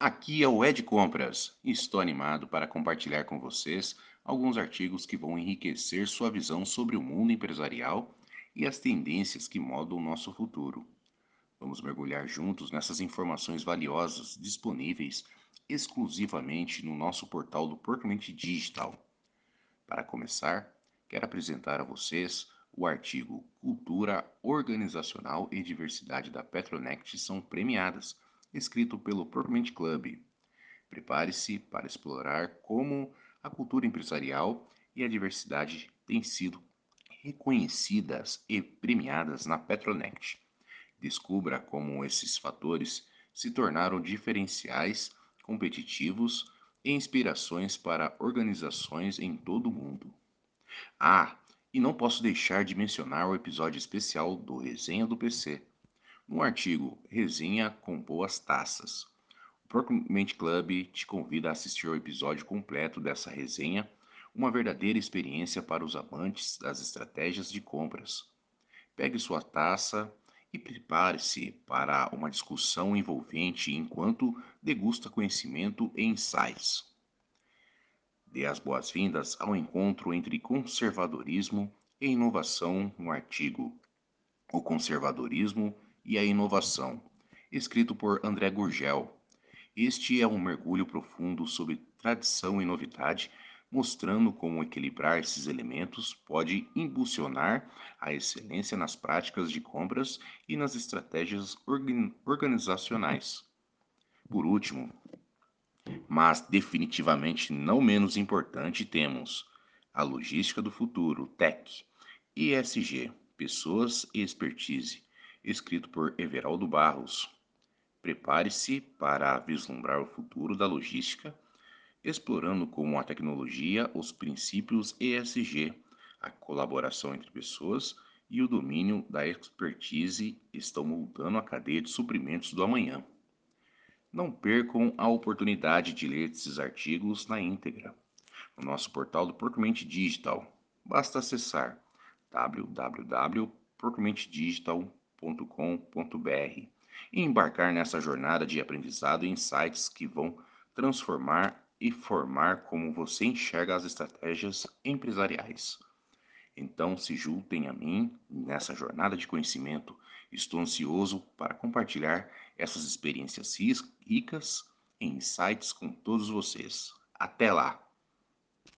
Aqui é o Ed Compras e estou animado para compartilhar com vocês alguns artigos que vão enriquecer sua visão sobre o mundo empresarial e as tendências que moldam o nosso futuro. Vamos mergulhar juntos nessas informações valiosas disponíveis exclusivamente no nosso portal do Porcamente Digital. Para começar, quero apresentar a vocês o artigo Cultura Organizacional e Diversidade da Petronext são premiadas, escrito pelo Permanent Club. Prepare-se para explorar como a cultura empresarial e a diversidade têm sido reconhecidas e premiadas na Petronext. Descubra como esses fatores se tornaram diferenciais, competitivos e inspirações para organizações em todo o mundo. Ah, e não posso deixar de mencionar o episódio especial do Resenha do PC. No artigo Resenha com Boas Taças, o Procumente Club te convida a assistir ao episódio completo dessa resenha, uma verdadeira experiência para os amantes das estratégias de compras. Pegue sua taça e prepare-se para uma discussão envolvente enquanto degusta conhecimento e insights. Dê as boas-vindas ao encontro entre conservadorismo e inovação no artigo O Conservadorismo e a Inovação, escrito por André Gurgel. Este é um mergulho profundo sobre tradição e novidade, mostrando como equilibrar esses elementos pode impulsionar a excelência nas práticas de compras e nas estratégias organizacionais. Por último, mas definitivamente não menos importante, temos a logística do futuro, TEC, ESG, Pessoas e Expertise, escrito por Everaldo Barros. Prepare-se para vislumbrar o futuro da logística, explorando como a tecnologia, os princípios ESG, a colaboração entre pessoas e o domínio da expertise estão moldando a cadeia de suprimentos do amanhã. Não percam a oportunidade de ler esses artigos na íntegra no nosso portal do Porcamente Digital. Basta acessar www.porcamentedigital.com.br e embarcar nessa jornada de aprendizado e insights que vão transformar e formar como você enxerga as estratégias empresariais. Então se juntem a mim nessa jornada de conhecimento. Estou ansioso para compartilhar essas experiências ricas em insights com todos vocês. Até lá!